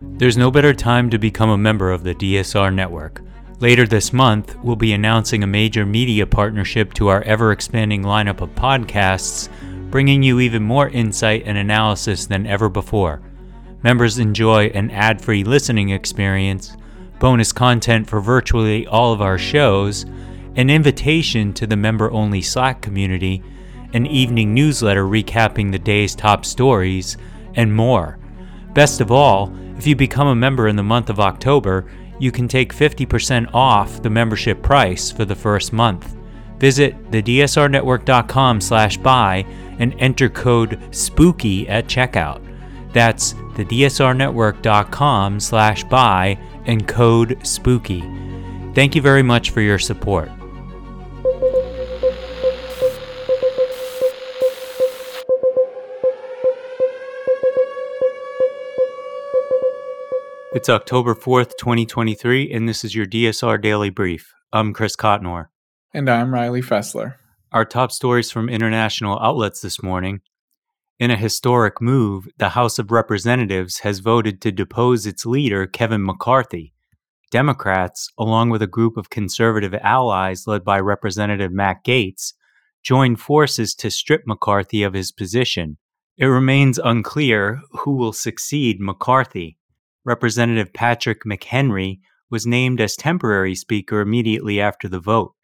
There's no better time to become a member of the DSR network. Later this month, we'll be announcing a major media partnership to our ever expanding lineup of podcasts, bringing you even more insight and analysis than ever before. Members enjoy an ad free listening experience, bonus content for virtually all of our shows, an invitation to the member only Slack community, an evening newsletter recapping the day's top stories, and more. Best of all, if you become a member in the month of October, you can take 50% off the membership price for the first month. Visit thedsrnetwork.com slash buy and enter code SPOOKY at checkout. That's thedsrnetwork.com slash buy and code SPOOKY. Thank you very much for your support. It's October 4th, 2023, and this is your DSR Daily Brief. I'm Chris Cotnor. And I'm Riley Fessler. Our top stories from international outlets this morning. In a historic move, the House of Representatives has voted to depose its leader, Kevin McCarthy. Democrats, along with a group of conservative allies led by Representative Matt Gaetz, joined forces to strip McCarthy of his position. It remains unclear who will succeed McCarthy. Representative Patrick McHenry was named as temporary Speaker immediately after the vote.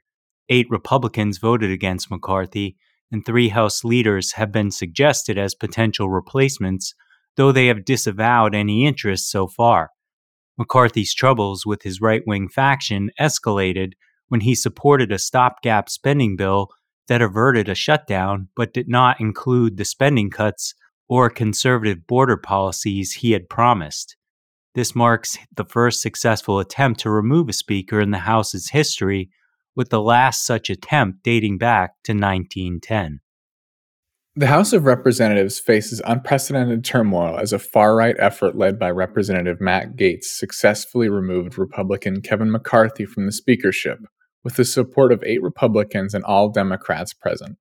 Eight Republicans voted against McCarthy, and three House leaders have been suggested as potential replacements, though they have disavowed any interest so far. McCarthy's troubles with his right wing faction escalated when he supported a stopgap spending bill that averted a shutdown but did not include the spending cuts or conservative border policies he had promised. This marks the first successful attempt to remove a speaker in the House's history, with the last such attempt dating back to 1910. The House of Representatives faces unprecedented turmoil as a far right effort led by Representative Matt Gaetz successfully removed Republican Kevin McCarthy from the speakership, with the support of eight Republicans and all Democrats present.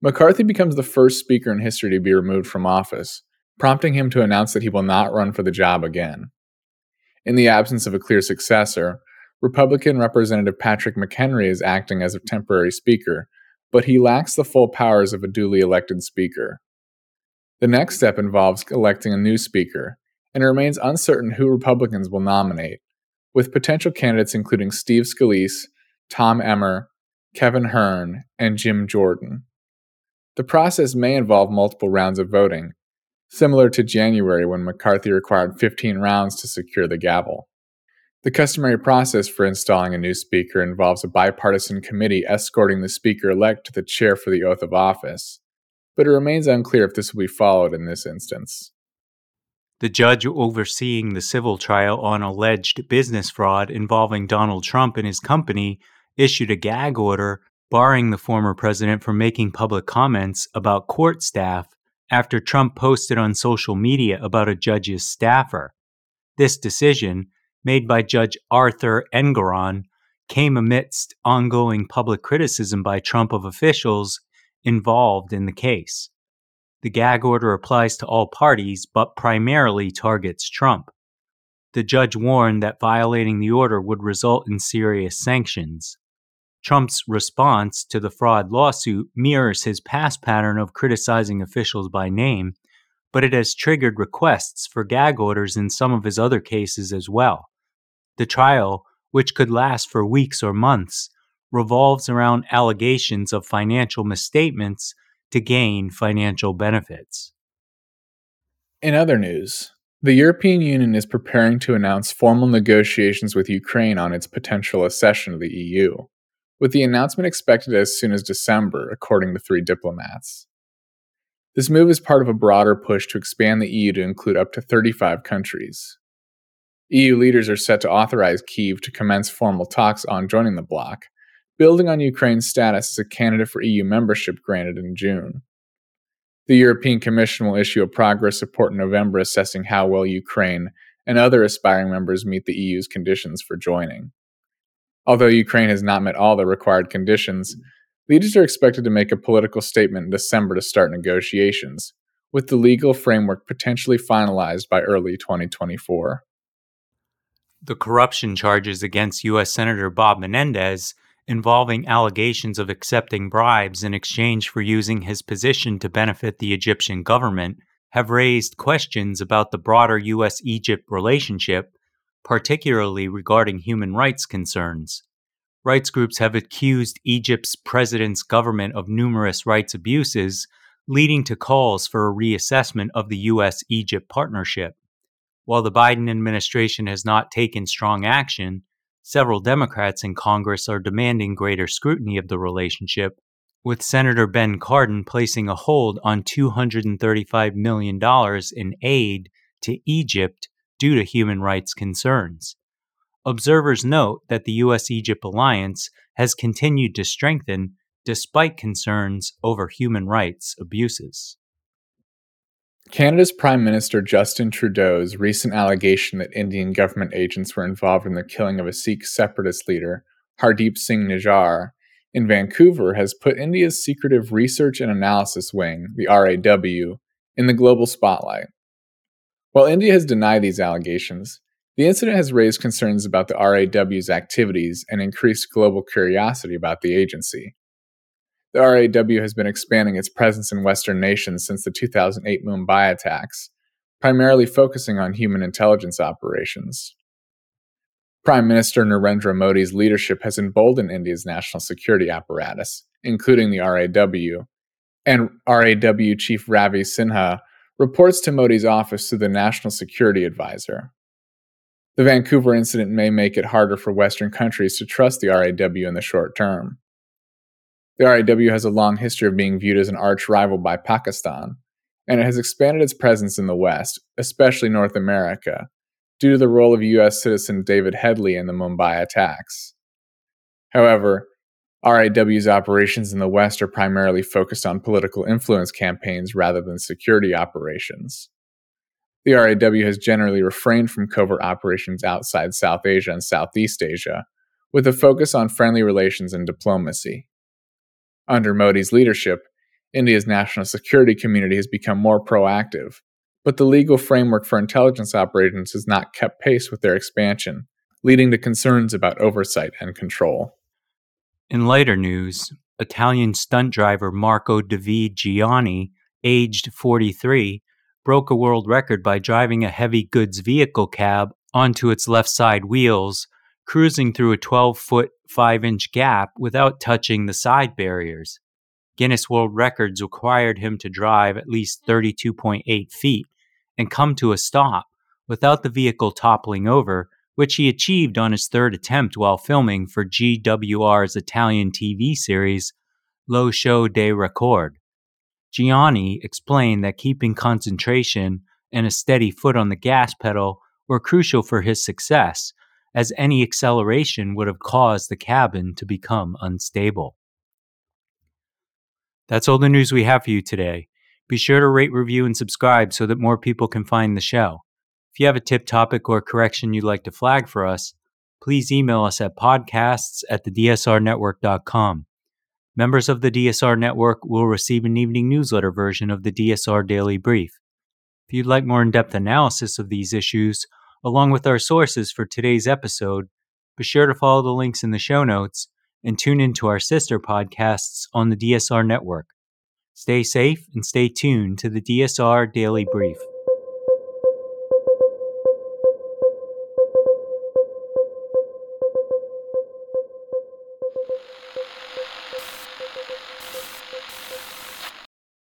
McCarthy becomes the first speaker in history to be removed from office, prompting him to announce that he will not run for the job again. In the absence of a clear successor, Republican Representative Patrick McHenry is acting as a temporary speaker, but he lacks the full powers of a duly elected speaker. The next step involves electing a new speaker, and it remains uncertain who Republicans will nominate, with potential candidates including Steve Scalise, Tom Emmer, Kevin Hern, and Jim Jordan. The process may involve multiple rounds of voting, similar to January when McCarthy required 15 rounds to secure the gavel. The customary process for installing a new speaker involves a bipartisan committee escorting the speaker elect to the chair for the oath of office, but it remains unclear if this will be followed in this instance. The judge overseeing the civil trial on alleged business fraud involving Donald Trump and his company issued a gag order barring the former president from making public comments about court staff after Trump posted on social media about a judge's staffer. This decision, made by Judge Arthur Engoron, came amidst ongoing public criticism by Trump of officials involved in the case. The gag order applies to all parties, but primarily targets Trump. The judge warned that violating the order would result in serious sanctions. Trump's response to the fraud lawsuit mirrors his past pattern of criticizing officials by name, but it has triggered requests for gag orders in some of his other cases as well. The trial, which could last for weeks or months, revolves around allegations of financial misstatements to gain financial benefits. In other news, the European Union is preparing to announce formal negotiations with Ukraine on its potential accession to the EU with the announcement expected as soon as December, according to three diplomats. This move is part of a broader push to expand the EU to include up to 35 countries. EU leaders are set to authorize Kyiv to commence formal talks on joining the bloc, building on Ukraine's status as a candidate for EU membership granted in June. The European Commission will issue a progress report in November assessing how well Ukraine and other aspiring members meet the EU's conditions for joining. Although Ukraine has not met all the required conditions, leaders are expected to make a political statement in December to start negotiations, with the legal framework potentially finalized by early 2024. The corruption charges against U.S. Senator Bob Menendez involving allegations of accepting bribes in exchange for using his position to benefit the Egyptian government have raised questions about the broader U.S. Egypt relationship, particularly regarding human rights concerns. Rights groups have accused Egypt's president's government of numerous rights abuses, leading to calls for a reassessment of the U.S. Egypt partnership. While the Biden administration has not taken strong action, several Democrats in Congress are demanding greater scrutiny of the relationship, with Senator Ben Cardin placing a hold on $235 million in aid to Egypt due to human rights concerns. Observers note that the U.S. Egypt alliance has continued to strengthen despite concerns over human rights abuses. Canada's Prime Minister Justin Trudeau's recent allegation that Indian government agents were involved in the killing of a Sikh separatist leader, Hardeep Singh Nijjar, in Vancouver has put India's secretive research and analysis wing, the RAW, in the global spotlight. While India has denied these allegations, the incident has raised concerns about the RAW's activities and increased global curiosity about the agency. The RAW has been expanding its presence in Western nations since the 2008 Mumbai attacks, primarily focusing on human intelligence operations. Prime Minister Narendra Modi's leadership has emboldened India's national security apparatus, including the RAW, and RAW Chief Ravi Sinha reports to Modi's office through the National Security Advisor. The Vancouver incident may make it harder for Western countries to trust the RAW in the short term. The RAW has a long history of being viewed as an arch rival by Pakistan, and it has expanded its presence in the West, especially North America, due to the role of U.S. citizen David Headley in the Mumbai attacks. However, RAW's operations in the West are primarily focused on political influence campaigns rather than security operations. The RAW has generally refrained from covert operations outside South Asia and Southeast Asia, with a focus on friendly relations and diplomacy. Under Modi's leadership, India's national security community has become more proactive, but the legal framework for intelligence operations has not kept pace with their expansion, leading to concerns about oversight and control. In later news, Italian stunt driver Marco David Gianni, aged 43, broke a world record by driving a heavy goods vehicle cab onto its left side wheels cruising through a 12 foot 5 inch gap without touching the side barriers. Guinness World Records required him to drive at least 32.8 feet and come to a stop without the vehicle toppling over, which he achieved on his third attempt while filming for GWR's Italian TV series Lo Show dei Record. Gianni explained that keeping concentration and a steady foot on the gas pedal were crucial for his success, as any acceleration would have caused the cabin to become unstable. That's all the news we have for you today. Be sure to rate, review, and subscribe so that more people can find the show. If you have a tip, topic, or correction you'd like to flag for us, please email us at podcasts at thedsrnetwork.com. Members of the DSR Network will receive an evening newsletter version of the DSR Daily Brief. If you'd like more in depth analysis of these issues, along with our sources for today's episode, be sure to follow the links in the show notes and tune into our sister podcasts on the DSR network. Stay safe and stay tuned to the DSR Daily Brief.